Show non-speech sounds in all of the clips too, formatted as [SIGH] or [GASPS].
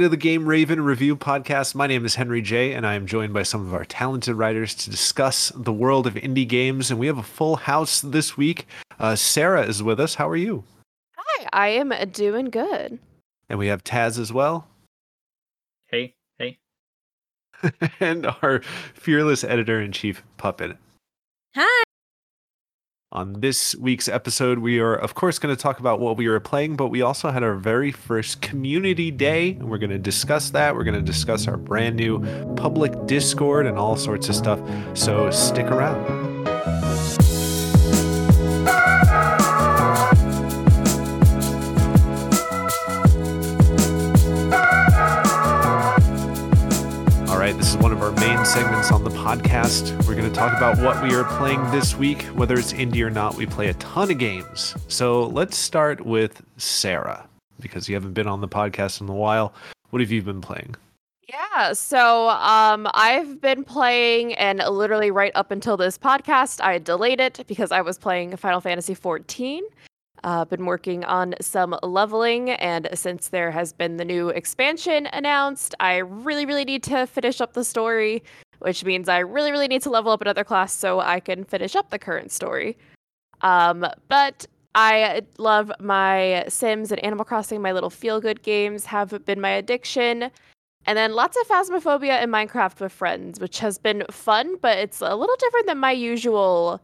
welcome to the Game Raven Review Podcast. My name is Henry J, and I am joined by some of our talented writers to discuss the world of indie games. And we have a full house this week. Uh, Sarah is with us. How are you? Hi, I am doing good. And we have Taz as well. Hey, hey. [LAUGHS] and our fearless editor in chief, Puppet. Hi. On this week's episode, we are, of course, going to talk about what we were playing, but we also had our very first community day, and we're going to discuss that. We're going to discuss our brand new public Discord and all sorts of stuff. So stick around. Segments on the podcast. We're going to talk about what we are playing this week, whether it's indie or not. We play a ton of games. So let's start with Sarah, because you haven't been on the podcast in a while. What have you been playing? Yeah, so um, I've been playing, and literally right up until this podcast, I delayed it because I was playing Final Fantasy 14. Uh, been working on some leveling, and since there has been the new expansion announced, I really, really need to finish up the story, which means I really, really need to level up another class so I can finish up the current story. Um, but I love my Sims and Animal Crossing, my little feel good games have been my addiction. And then lots of Phasmophobia and Minecraft with friends, which has been fun, but it's a little different than my usual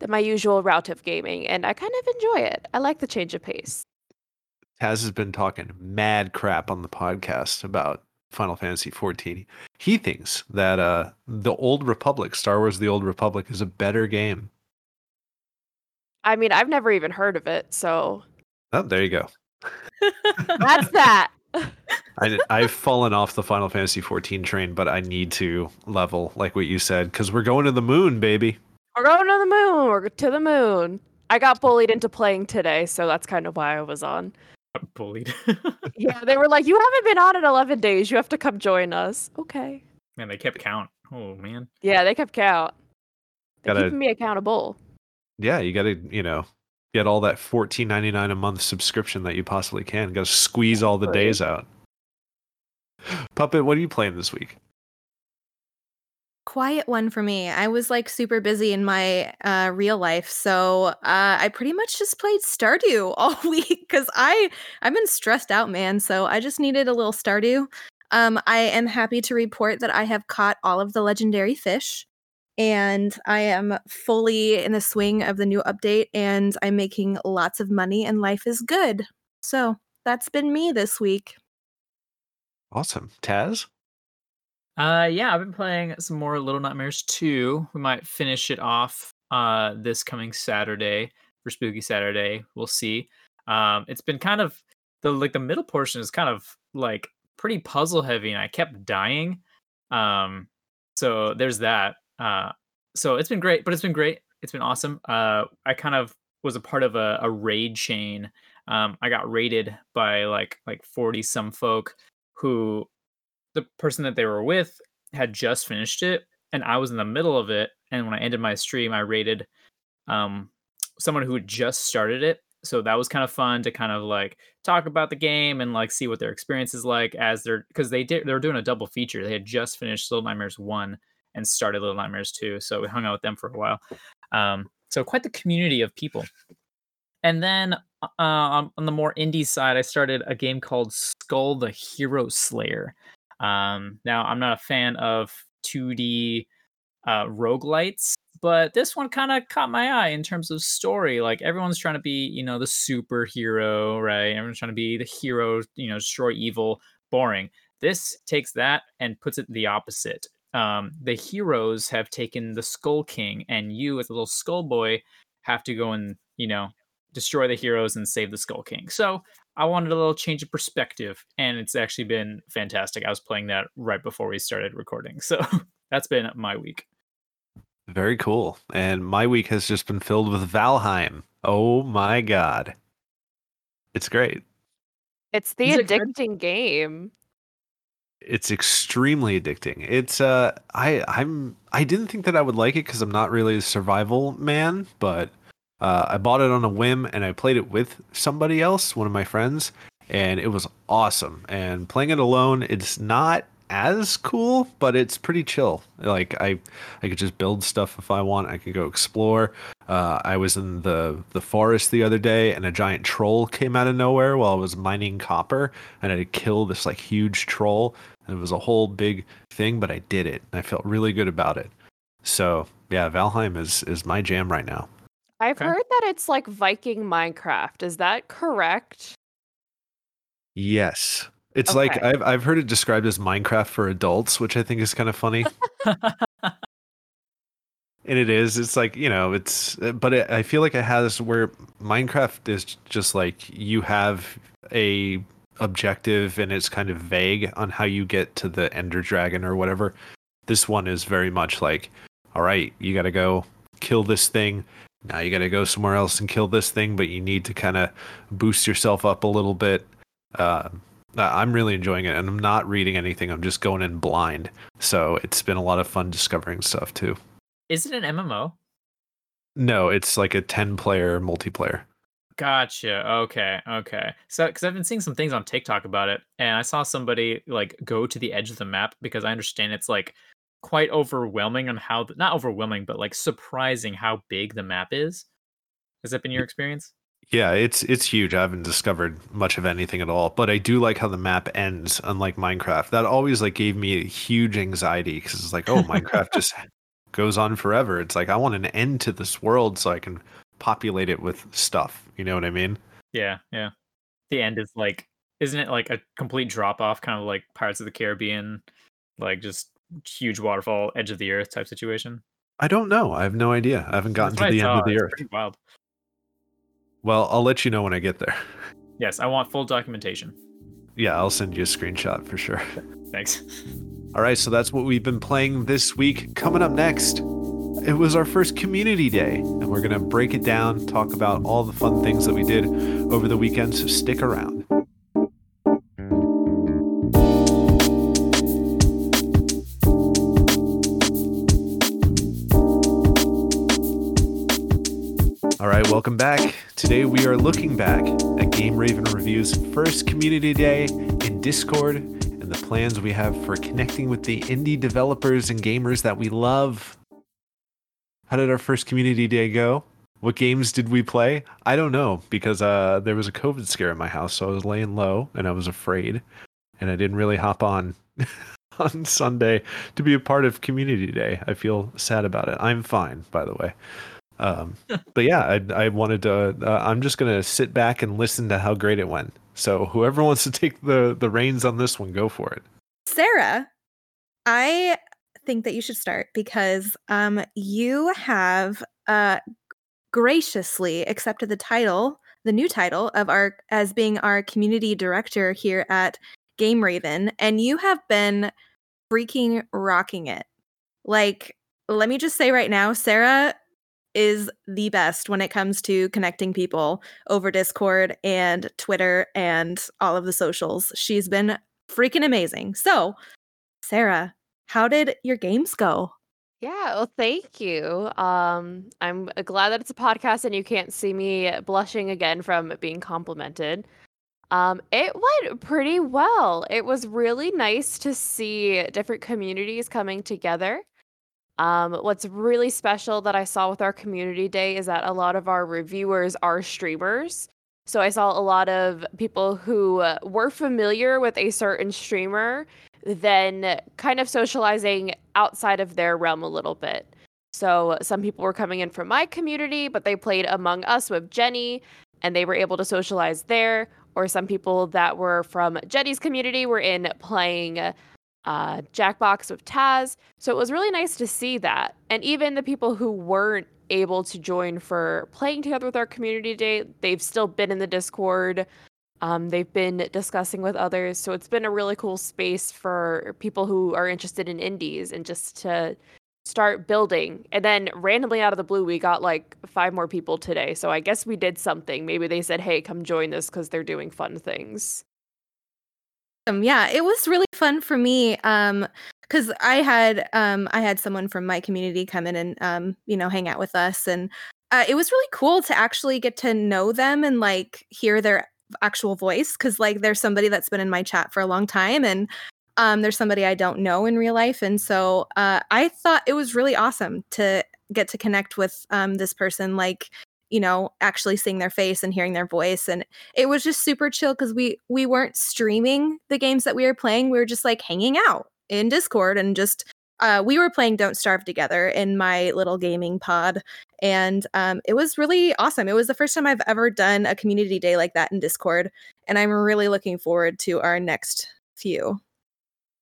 than my usual route of gaming, and I kind of enjoy it. I like the change of pace. Taz has been talking mad crap on the podcast about Final Fantasy 14. He thinks that uh, the Old Republic, Star Wars: The Old Republic, is a better game. I mean, I've never even heard of it, so. Oh, there you go. [LAUGHS] That's that. I, [LAUGHS] I've fallen off the Final Fantasy 14 train, but I need to level, like what you said, because we're going to the moon, baby. We're going to the moon. We're to the moon. I got bullied into playing today, so that's kind of why I was on. Bullied. [LAUGHS] yeah, [LAUGHS] they were like, "You haven't been on in 11 days. You have to come join us." Okay. Man, they kept count. Oh man. Yeah, they kept count. They're gotta, keeping me accountable. Yeah, you got to, you know, get all that 14.99 a month subscription that you possibly can. Got to squeeze all the days out. [GASPS] Puppet, what are you playing this week? Quiet one for me. I was like super busy in my uh, real life, so uh, I pretty much just played Stardew [LAUGHS] all week because I I've been stressed out, man. So I just needed a little Stardew. Um, I am happy to report that I have caught all of the legendary fish, and I am fully in the swing of the new update, and I'm making lots of money, and life is good. So that's been me this week. Awesome, Taz. Uh, yeah, I've been playing some more Little Nightmares 2. We might finish it off uh this coming Saturday for Spooky Saturday. We'll see. Um, it's been kind of the like the middle portion is kind of like pretty puzzle heavy, and I kept dying. Um, so there's that. Uh, so it's been great, but it's been great. It's been awesome. Uh, I kind of was a part of a, a raid chain. Um, I got raided by like like forty some folk who the person that they were with had just finished it and I was in the middle of it. And when I ended my stream, I rated um, someone who had just started it. So that was kind of fun to kind of like talk about the game and like see what their experience is like as they're because they did they were doing a double feature. They had just finished Little Nightmares one and started Little Nightmares two. So we hung out with them for a while. Um, so quite the community of people. And then uh, on, on the more indie side, I started a game called Skul the Hero Slayer. Um, now, I'm not a fan of 2D uh, roguelites, but this one kind of caught my eye in terms of story. Like everyone's trying to be, you know, the superhero, right? Everyone's trying to be the hero, you know, destroy evil. Boring. This takes that and puts it the opposite. Um, the heroes have taken the Skull King, and you, as a little Skull Boy, have to go and, you know, destroy the heroes and save the Skull King. So I wanted a little change of perspective, and it's actually been fantastic. I was playing that right before we started recording, so [LAUGHS] that's been my week. Very cool. And my week has just been filled with Valheim. Oh my god, it's great. It's the Is addicting it game. It's extremely addicting. It's uh, I I'm I didn't think that I would like it because I'm not really a survival man, but uh, I bought it on a whim and I played it with somebody else, one of my friends, and it was awesome. And playing it alone, it's not as cool, but it's pretty chill. Like I, I could just build stuff if I want. I could go explore. Uh, I was in the the forest the other day, and a giant troll came out of nowhere while I was mining copper, and I had to kill this like huge troll. And it was a whole big thing, but I did it. And I felt really good about it. So yeah, Valheim is is my jam right now. I've Okay. heard that it's like Viking Minecraft. Is that correct? Yes. It's like I've I've heard it described as Minecraft for adults, which I think is kind of funny. [LAUGHS] and it is. It's like, you know, it's uh, but it, I feel like it has where Minecraft is just like you have a objective and it's kind of vague on how you get to the ender dragon or whatever. This one is very much like, all right, you got to go kill this thing. Now you got to go somewhere else and kill this thing, but you need to kind of boost yourself up a little bit. Uh, I'm really enjoying it, and I'm not reading anything. I'm just going in blind. So it's been a lot of fun discovering stuff too. Is it an MMO? No, it's like a 10 player multiplayer. Gotcha. Okay. Okay. So, because I've been seeing some things on TikTok about it, and I saw somebody like go to the edge of the map because I understand it's like quite overwhelming on how th- not overwhelming, but like surprising how big the map is. Has that been your experience? Yeah, it's it's huge. I haven't discovered much of anything at all, but I do like how the map ends. Unlike Minecraft, that always like gave me a huge anxiety because it's like, oh, Minecraft [LAUGHS] just goes on forever. It's like I want an end to this world so I can populate it with stuff. You know what I mean? Yeah. Yeah. The end is like, isn't it like a complete drop off, kind of like Pirates of the Caribbean, like just huge waterfall, edge of the earth type situation? I don't know. I have no idea. I haven't gotten That's to the end of the earth. wild. Well, I'll let you know when I get there. [LAUGHS] Yes, I want full documentation. Yeah, I'll send you a screenshot for sure. [LAUGHS] Thanks. All right, so that's what we've been playing this week. Coming up next, it was our first community day, and we're going to break it down, talk about all the fun things that we did over the weekend, so stick around. Right, welcome back. Today we are looking back at Game Raven Review's first community day in Discord and the plans we have for connecting with the indie developers and gamers that we love. How did our first community day go? What games did we play? I don't know because uh, there was a COVID scare in my house, so I was laying low and I was afraid, and I didn't really hop on [LAUGHS] on Sunday to be a part of community day. I feel sad about it. I'm fine, by the way. Um, but yeah, I, I wanted to. Uh, I'm just gonna sit back and listen to how great it went. So whoever [LAUGHS] wants to take the the reins on this one, go for it. Sarah, I think that you should start because um you have uh graciously accepted the title, the new title of our as being our community director here at Game Raven, and you have been freaking rocking it. Like, let me just say right now, Sarah is the best when it comes to connecting people over Discord and Twitter and all of the socials. She's been freaking amazing. So, Sarah, how did your games go? Yeah, well, thank you. Um, I'm uh, glad that it's a podcast and you can't see me blushing again from being complimented. Um, it went pretty well. It was really nice to see different communities coming together. Um, what's really special that I saw with our community day is that a lot of our reviewers are streamers. So I saw a lot of people who uh, were familiar with a certain streamer, then kind of socializing outside of their realm a little bit. So some people were coming in from my community, but they played Among Us with Jenny and they were able to socialize there. Or some people that were from Jenny's community were in playing uh, Jackbox with Taz. So it was really nice to see that. And even the people who weren't able to join for playing together with our community day, they've still been in the Discord. Um, they've been discussing with others. So it's been a really cool space for people who are interested in indies and just to start building. And then randomly out of the blue, we got like five more people today. So I guess we did something. Maybe they said, hey, come join this because they're doing fun things. Yeah, it was really fun for me. Um, because I had um I had someone from my community come in and um you know hang out with us, and uh, it was really cool to actually get to know them and like hear their actual voice because like there's somebody that's been in my chat for a long time and um, there's somebody I don't know in real life. And so uh, I thought it was really awesome to get to connect with um, this person, like, you know, actually seeing their face and hearing their voice. And it was just super chill because we we weren't streaming the games that we were playing. We were just like hanging out in Discord and just uh, we were playing Don't Starve together in my little gaming pod, and um, it was really awesome. It was the first time I've ever done a community day like that in Discord, and I'm really looking forward to our next few.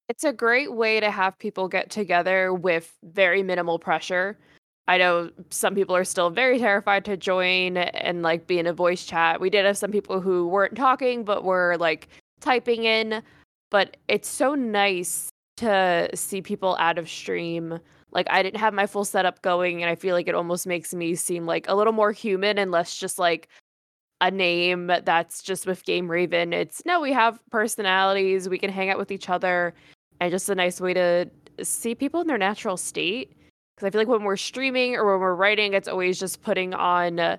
It's a great way to have people get together with very minimal pressure. I know some people are still very terrified to join and like be in a voice chat. We did have some people who weren't talking but were like typing in, but it's so nice to see people out of stream. Like I didn't have my full setup going and I feel like it almost makes me seem like a little more human and less just like a name that's just with Game Raven. It's no, we have personalities, we can hang out with each other and just a nice way to see people in their natural state. Because I feel like when we're streaming or when we're writing, it's always just putting on, uh,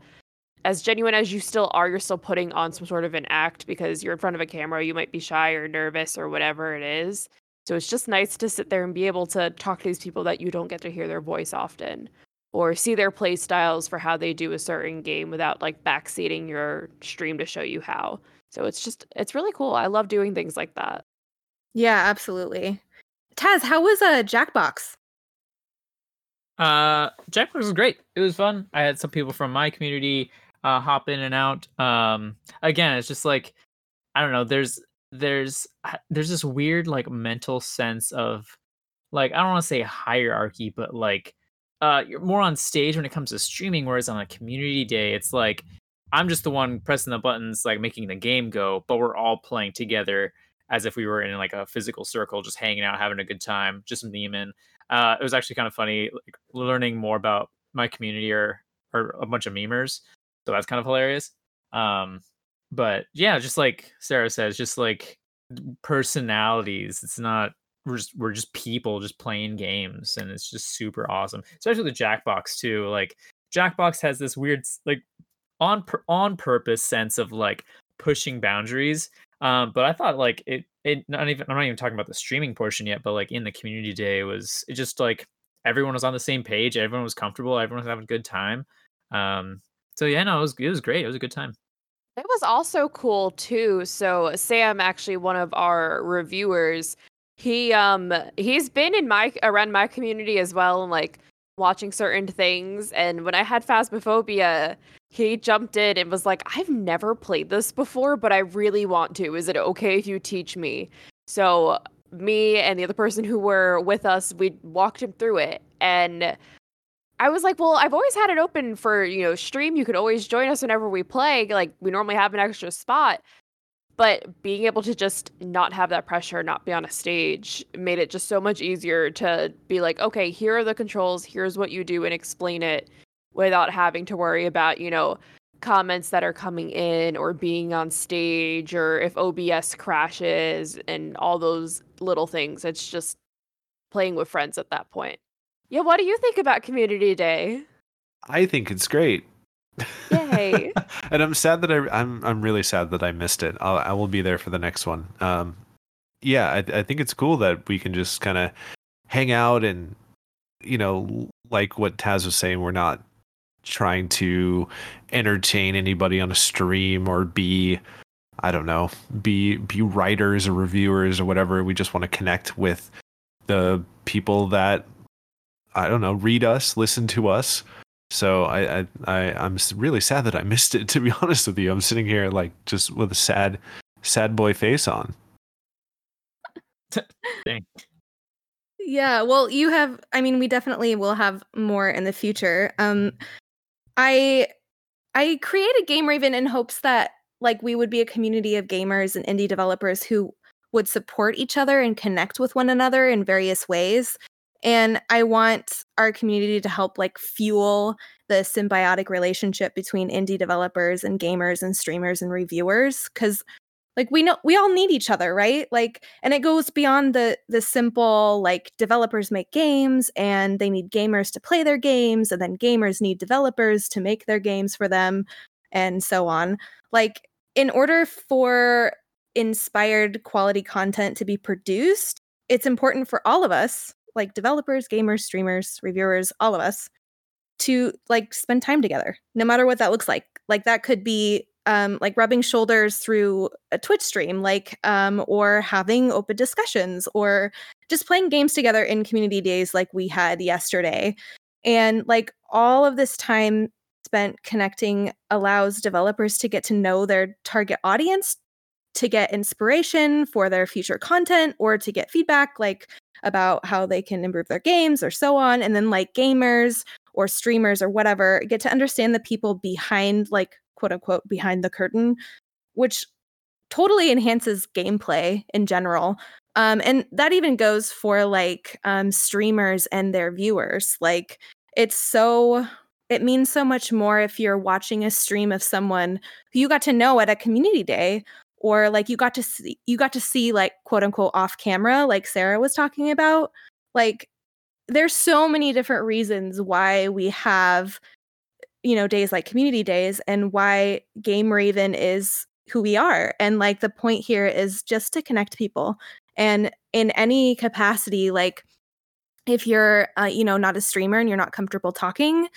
as genuine as you still are, you're still putting on some sort of an act because you're in front of a camera. You might be shy or nervous or whatever it is. So it's just nice to sit there and be able to talk to these people that you don't get to hear their voice often or see their play styles for how they do a certain game without like backseating your stream to show you how. So it's just, it's really cool. I love doing things like that. Yeah, absolutely. Taz, how was a uh, Jackbox? Uh, Jackbox was great. It was fun. I had some people from my community uh, hop in and out. Um, again, it's just like I don't know. There's there's there's this weird like mental sense of like I don't want to say hierarchy, but like uh, you're more on stage when it comes to streaming, whereas on a community day, it's like I'm just the one pressing the buttons, like making the game go, but we're all playing together as if we were in like a physical circle, just hanging out, having a good time, just memeing. Uh, it was actually kind of funny, like, learning more about my community or or a bunch of memers. So that's kind of hilarious. Um, but yeah, just like Sarah says, just like personalities. It's not we're just we're just people just playing games, and it's just super awesome. Especially the Jackbox too. Like Jackbox has this weird like on on purpose sense of like pushing boundaries um, but I thought like it it not even I'm not even talking about the streaming portion yet, but like in the community day was it just like everyone was on the same page, everyone was comfortable, everyone was having a good time. Um, so yeah, no, it was it was great. It was a good time. It was also cool too. So Sam, actually one of our reviewers, he um he's been in my around my community as well, and like watching certain things. And when I had Phasmophobia, he jumped in and was like, I've never played this before, but I really want to. Is it okay if you teach me? So, me and the other person who were with us, we walked him through it. And I was like, well, I've always had it open for, you know, stream. You could always join us whenever we play. Like, we normally have an extra spot. But being able to just not have that pressure, not be on a stage, made it just so much easier to be like, okay, here are the controls, here's what you do, and explain it without having to worry about, you know, comments that are coming in or being on stage or if OBS crashes and all those little things. It's just playing with friends at that point. Yeah, what do you think about Community Day? I think it's great. Yay! [LAUGHS] and I'm sad that I I'm I'm really sad that I missed it. I'll, I will be there for the next one. Um, yeah, I I think it's cool that we can just kind of hang out and you know like what Taz was saying, we're not trying to entertain anybody on a stream or be I don't know, be be writers or reviewers or whatever. We just want to connect with the people that I don't know, read us, listen to us. So I I, I I'm really sad that I missed it. [LAUGHS] To be honest with you, I'm sitting here like just with a sad sad boy face on. Dang. Yeah, well, you have I mean, we definitely will have more in the future. Um I I created Game Raven in hopes that like we would be a community of gamers and indie developers who would support each other and connect with one another in various ways. And I want our community to help like fuel the symbiotic relationship between indie developers and gamers and streamers and reviewers cuz like we know we all need each other right like and it goes beyond the the simple like developers make games and they need gamers to play their games and then gamers need developers to make their games for them and so on like in order for inspired quality content to be produced, it's important for all of us, like developers, gamers, streamers, reviewers, all of us, to like spend time together, no matter what that looks like. Like that could be um, like rubbing shoulders through a Twitch stream, like um, or having open discussions, or just playing games together in community days like we had yesterday. And like all of this time spent connecting allows developers to get to know their target audience, to get inspiration for their future content, or to get feedback like about how they can improve their games or so on. And then like gamers or streamers or whatever get to understand the people behind like quote unquote behind the curtain, which totally enhances gameplay in general. Um, and that even goes for like um, streamers and their viewers. Like it's so it means so much more if you're watching a stream of someone who you got to know at a community day or like you got to see you got to see like quote unquote off camera like sarah was talking about like there's so many different reasons why we have you know days like community days and why game raven is who we are. And like the point here is just to connect people. And in any capacity like if you're uh, you know not a streamer and you're not comfortable talking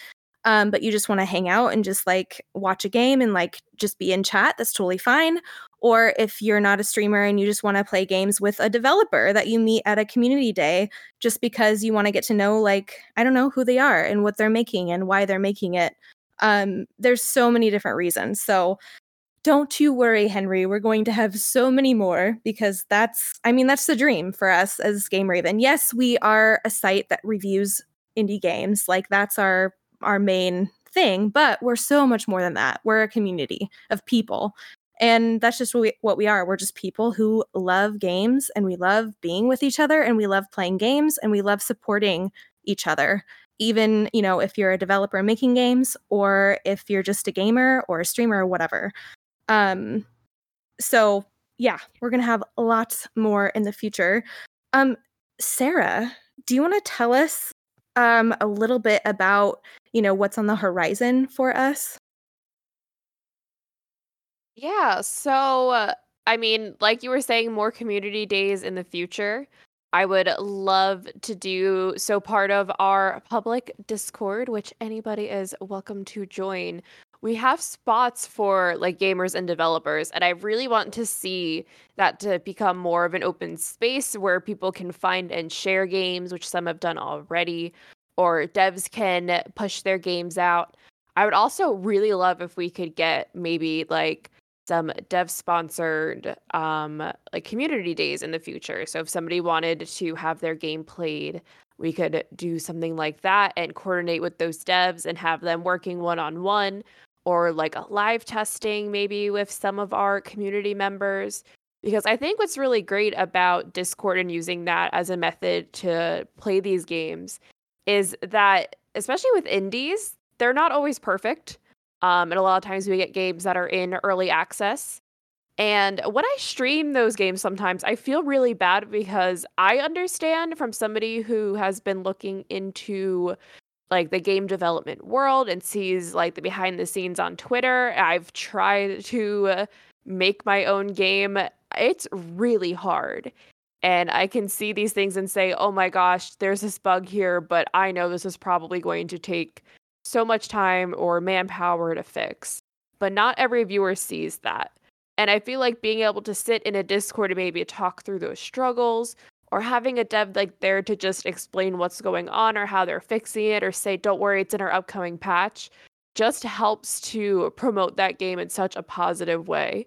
um, but you just want to hang out and just like watch a game and like just be in chat that's totally fine. Or if you're not a streamer and you just want to play games with a developer that you meet at a community day just because you want to get to know like i don't know who they are and what they're making and why they're making it. Um, there's so many different reasons so don't you worry henry we're going to have so many more because that's i mean that's the dream for us as game raven. Yes we are a site that reviews indie games like that's our our main thing but we're so much more than that. We're a community of people and that's just what we, what we are. We're just people who love games and we love being with each other and we love playing games and we love supporting each other. Even you know if you're a developer making games or if you're just a gamer or a streamer or whatever. Um so yeah we're gonna have lots more in the future. Um sarah do you want to tell us um a little bit about you know what's on the horizon for us Yeah, so uh, I mean, like you were saying, more community days in the future. I would love to do so part of our public Discord, which anybody is welcome to join. We have spots for like gamers and developers, and I really want to see that to become more of an open space where people can find and share games, which some have done already, or devs can push their games out. I would also really love if we could get maybe like some dev sponsored um like community days in the future. So if somebody wanted to have their game played, we could do something like that and coordinate with those devs and have them working one on one or like a live testing maybe with some of our community members because I think what's really great about Discord and using that as a method to play these games is that especially with indies, they're not always perfect. Um, and a lot of times we get games that are in early access. And when I stream those games, sometimes I feel really bad because I understand from somebody who has been looking into like the game development world and sees like the behind the scenes on Twitter. I've tried to make my own game. It's really hard. And I can see these things and say, oh my gosh, there's this bug here, but I know this is probably going to take so much time or manpower to fix. But not every viewer sees that. And I feel like being able to sit in a Discord and maybe talk through those struggles or having a dev like there to just explain what's going on or how they're fixing it or say, don't worry, it's in our upcoming patch, just helps to promote that game in such a positive way.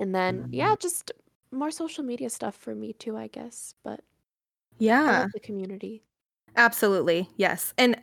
And then, yeah, Mm-hmm. just more social media stuff for me too, I guess. But yeah the community. Absolutely. Yes. And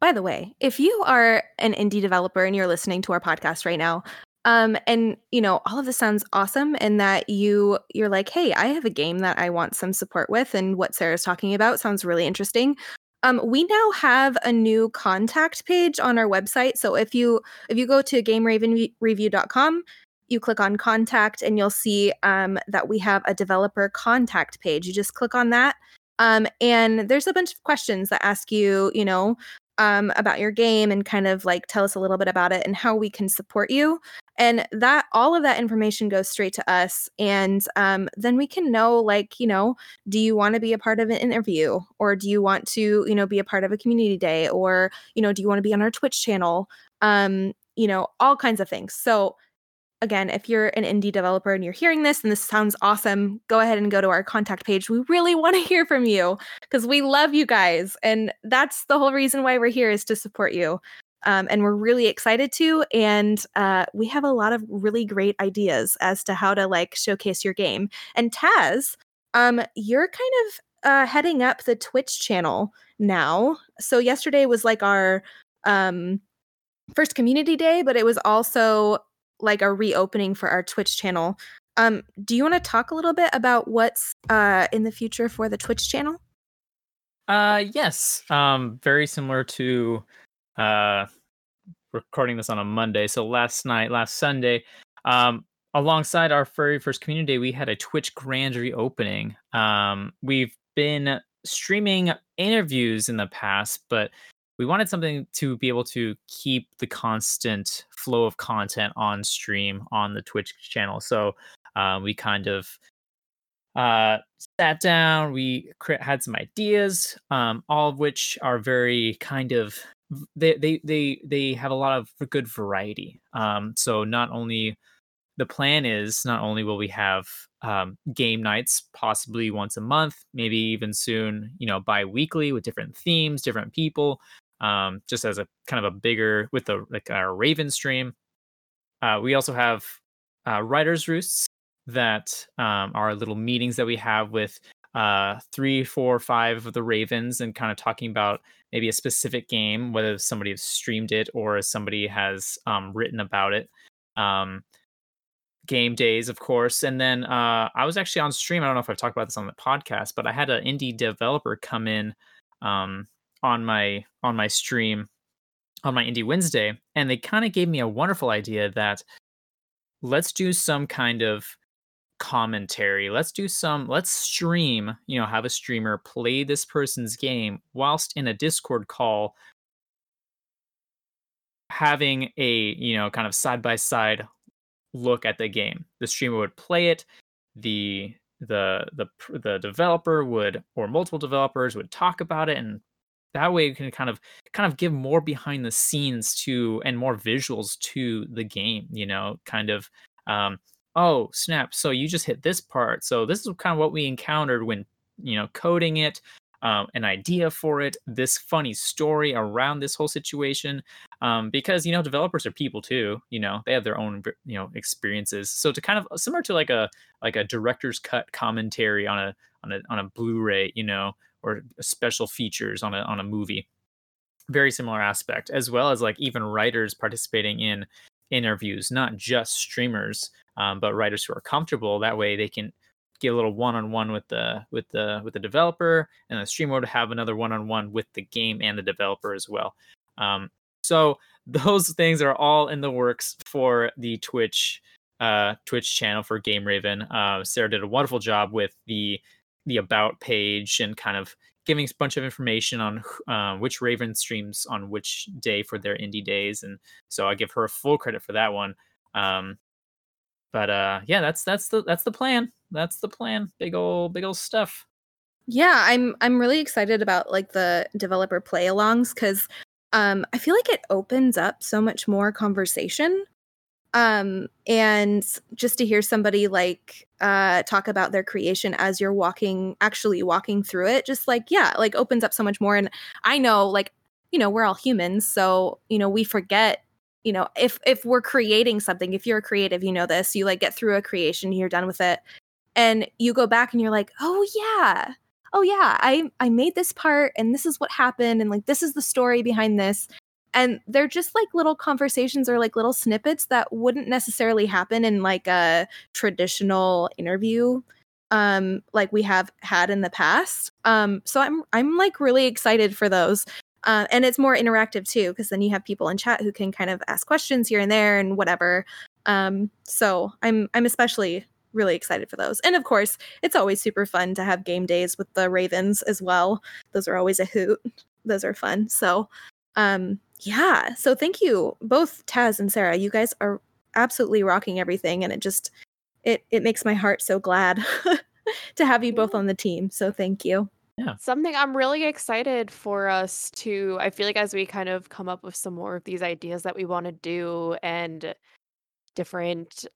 by the way, if you are an indie developer and you're listening to our podcast right now, um and you know, all of this sounds awesome and that you you're like, "Hey, I have a game that I want some support with and what Sarah's talking about sounds really interesting." Um we now have a new contact page on our website. So if you if you go to gameravenreview.com, you click on contact and you'll see um, that we have a developer contact page. You just click on that um, and there's a bunch of questions that ask you, you know, um, about your game and kind of like tell us a little bit about it and how we can support you. And that all of that information goes straight to us and um, then we can know like you know do you want to be a part of an interview or do you want to you know be a part of a community day or you know do you want to be on our twitch channel um you know all kinds of things so again, if you're an indie developer and you're hearing this and this sounds awesome, go ahead and go to our contact page. We really [LAUGHS] want to hear from you because we love you guys. And that's the whole reason why we're here is to support you. Um, and we're really excited to. And uh, we have a lot of really great ideas as to how to like showcase your game. And Taz, um, you're kind of uh, heading up the Twitch channel now. So yesterday was like our um, first community day, but it was also like a reopening for our Twitch channel. Um, do you want to talk a little bit about what's uh, in the future for the Twitch channel? Uh, yes. Um, very similar to uh, recording this on a Monday. So last night, last Sunday, um, alongside our very first community day, we had a Twitch grand reopening. Um, we've been streaming interviews in the past, but we wanted something to be able to keep the constant flow of content on stream on the Twitch channel. So uh, we kind of uh, sat down, we had some ideas, um, all of which are very kind of they they they they have a lot of good variety. Um, so not only the plan is not only will we have um, game nights possibly once a month, maybe even soon, you know, bi-weekly with different themes, different people um, just as a kind of a bigger with the like our Raven stream. Uh, we also have uh, writers' roosts that um, are little meetings that we have with uh, three, four, five of the Ravens and kind of talking about maybe a specific game, whether somebody has streamed it or somebody has um, written about it. Um, game days, of course. And then uh, I was actually on stream. I don't know if I've talked about this on the podcast, but I had an indie developer come in um, on my on my stream on my indie wednesday and they kind of gave me a wonderful idea that let's do some kind of commentary. Let's do some let's stream you know have a streamer play this person's game whilst in a discord call. Having a you know kind of side by side look at the game. The streamer would play it. The the the the developer would or multiple developers would talk about it and that way you can kind of kind of give more behind the scenes to and more visuals to the game you know kind of um oh snap so you just hit this part so this is kind of what we encountered when you know coding it um, an idea for it this funny story around this whole situation um, because you know developers are people too you know they have their own you know experiences so to kind of similar to like a like a director's cut commentary on a on a on a blu-ray you know or special features on a on a movie. Very similar aspect, as well as like even writers participating in interviews, not just streamers, um, but writers who are comfortable. That way, they can get a little one-on-one with the with the with the developer, and the streamer to have another one-on-one with the game and the developer as well. Um, so [LAUGHS] those things are all in the works for the Twitch uh, Twitch channel for Game Raven. Uh, Sarah did a wonderful job with the the about page and kind of giving a bunch of information on uh, which Raven streams on which day for their indie days, and so I give her full credit for that one. Um, but uh, yeah, that's that's the that's the plan. That's the plan. Big old big old stuff. Yeah, I'm I'm really excited about like the developer play alongs because um, I feel like it opens up so much more conversation um and just to hear somebody like uh talk about their creation as you're walking actually walking through it just like yeah like opens up so much more and i know like you know we're all humans so you know we forget you know if if we're creating something if you're a creative you know this you like get through a creation you're done with it and you go back and you're like oh yeah. Oh yeah i i made this part and this is what happened and like this is the story behind this. And they're just like little conversations or like little snippets that wouldn't necessarily happen in like a traditional interview um like we have had in the past. Um so i'm i'm like really excited for those uh, and it's more interactive too because then you have people in chat who can kind of ask questions here and there and whatever um so i'm i'm especially really excited for those and of course it's always super fun to have game days with the ravens as well those are always a hoot [LAUGHS] those are fun so um yeah. So thank you both Taz and Sarah. You guys are absolutely rocking everything and it just it it makes my heart so glad [LAUGHS] to have you both on the team. So thank you. Something I'm really excited for us to, I feel like as we kind of come up with some more of these ideas that we want to do and different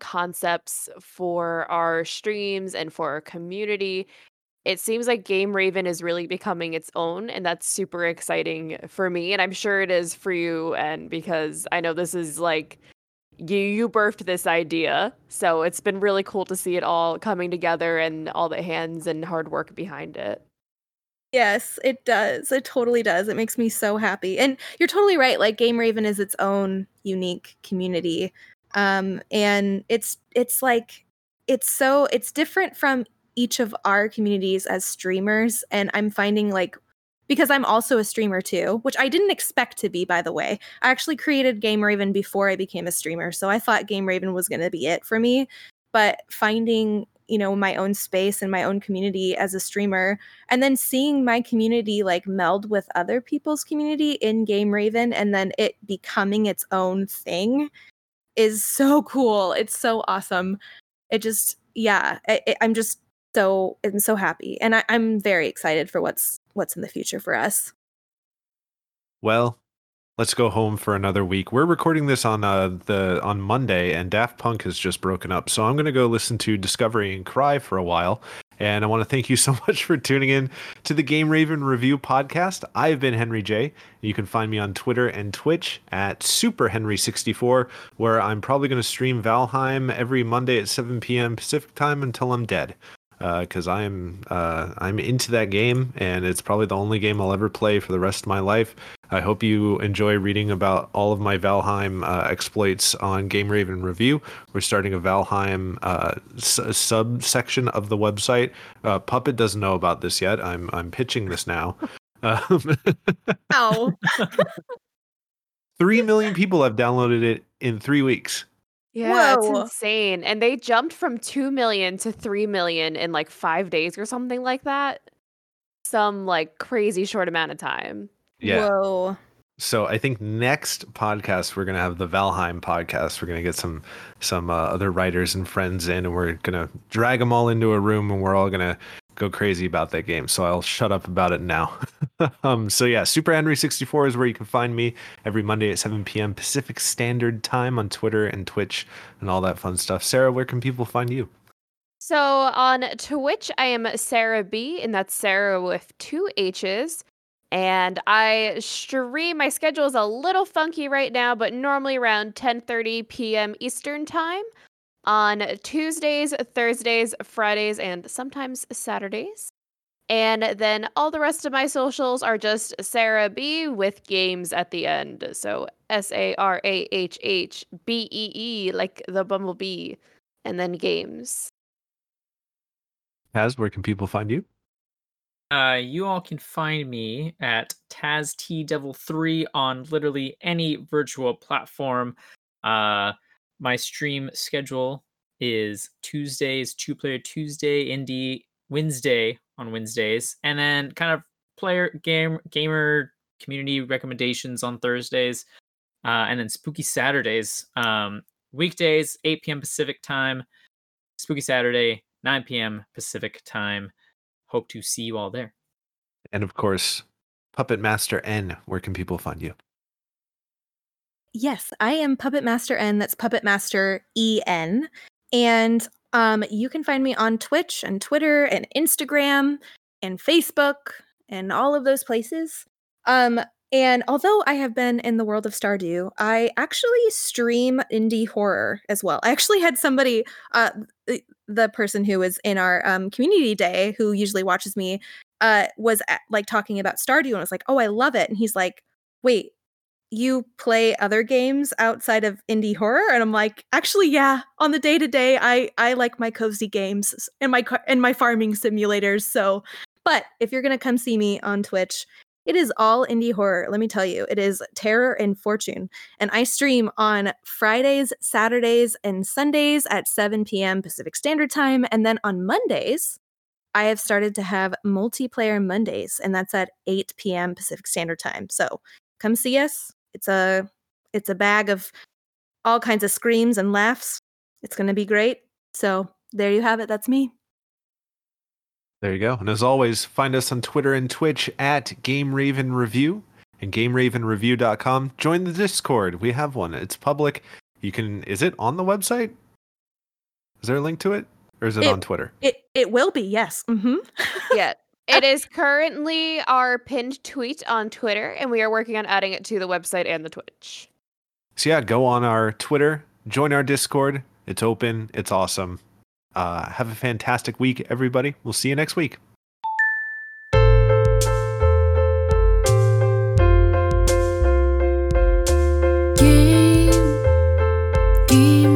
concepts for our streams and for our community, it seems like Game Raven is really becoming its own, and that's super exciting for me. And I'm sure it is for you, and because I know this is like you you birthed this idea, so it's been really cool to see it all coming together and all the hands and hard work behind it. Yes, it does. It totally does. It makes me so happy. And you're totally right. Like Game Raven is its own unique community. Um and it's it's like it's so it's different from each of our communities as streamers and I'm finding like because I'm also a streamer too, which I didn't expect to be by the way. I actually created Game Raven before I became a streamer, so I thought Game Raven was going to be it for me. But finding you know my own space and my own community as a streamer and then seeing my community like meld with other people's community in game raven and then it becoming its own thing is so cool. It's so awesome. It just yeah I, i'm just so i'm so happy and I, i'm very excited for what's what's in the future for us. Well, let's go home for another week. We're recording this on uh, the on Monday, and Daft Punk has just broken up. So I'm gonna go listen to Discovery and cry for a while. And I want to thank you [LAUGHS] so much for tuning in to the Game Raven Review podcast. I've been Henry J. You can find me on Twitter and Twitch at Super Henry64, where I'm probably going to stream Valheim every Monday at 7 p.m. Pacific time until I'm dead. Because I'm uh, I'm into that game, and it's probably the only game I'll ever play for the rest of my life. I hope you enjoy reading about all of my Valheim uh, exploits on Game Raven Review. We're starting a Valheim uh, s- subsection of the website. Uh, Puppet doesn't know about this yet. I'm I'm pitching this now. [LAUGHS] Um, oh [LAUGHS] three million people have downloaded it in three weeks. Yeah, it's insane. And they jumped from 2 million to 3 million in like 5 days or something like that. Some like crazy short amount of time. Yeah. whoa So I think next podcast we're gonna have the Valheim podcast. We're gonna get some some uh, other writers and friends in, and we're gonna drag them all into a room, and we're all gonna go crazy about that game. So I'll shut up about it now. [LAUGHS] um, so yeah, Super Henry 64 is where you can find me every Monday at 7 p.m. Pacific Standard Time on Twitter and Twitch and all that fun stuff. Sarah, where can people find you? So on Twitch, I am Sarah B, and that's Sarah with two H's. And I stream. My schedule is a little funky right now, but normally around 10:30 p.m. Eastern time on Tuesdays, Thursdays, Fridays, and sometimes Saturdays. And then all the rest of my socials are just Sarah B with games at the end. So S A R A H H B E E, like the bumblebee, and then games. Kaz, where can people find you? Uh, you all can find me at Taz T Devil 3 on literally any virtual platform. Uh, my stream schedule is Tuesdays, two player Tuesday, indie Wednesday on Wednesdays, and then kind of player game gamer community recommendations on Thursdays, uh, and then spooky Saturdays. Um, weekdays, 8 p.m. Pacific time. Spooky Saturday, 9 p.m. Pacific time. Hope to see you all there. And of course, Puppet Master N, where can people find you? Yes, I am Puppet Master N. That's Puppet Master E N. And um, you can find me on Twitch and Twitter and Instagram and Facebook and all of those places. Um, and although I have been in the world of Stardew, I actually stream indie horror as well. I actually had somebody, uh, the, person who was in our um, community day, who usually watches me, uh, was at, like talking about Stardew and was like, "Oh, I love it," and he's like, "Wait, you play other games outside of indie horror? And i'm like actually yeah. On the day to day i i like my cozy games and my and my farming simulators so but if you're gonna come see me on twitch it is all indie horror let me tell you it is terror and fortune and i stream on fridays saturdays and sundays at 7 p.m pacific standard time and then on mondays i have started to have multiplayer mondays and that's at 8 p.m pacific standard time so come see us it's a it's a bag of all kinds of screams and laughs. It's going to be great. So there you have it. That's me. There you go. And as always, find us on Twitter and Twitch at Game Raven Review and GameRavenReview.com. Join the Discord. We have one. It's public. You can. Is it on the website? Is there a link to it, or is it, It- on Twitter? It it will be yes. Mm-hmm. yeah. [LAUGHS] It is currently our pinned tweet on Twitter, and we are working on adding it to the website and the Twitch. So yeah, go on our Twitter, join our Discord. It's open. It's awesome. Uh, have a fantastic week, everybody. We'll see you next week. Game, game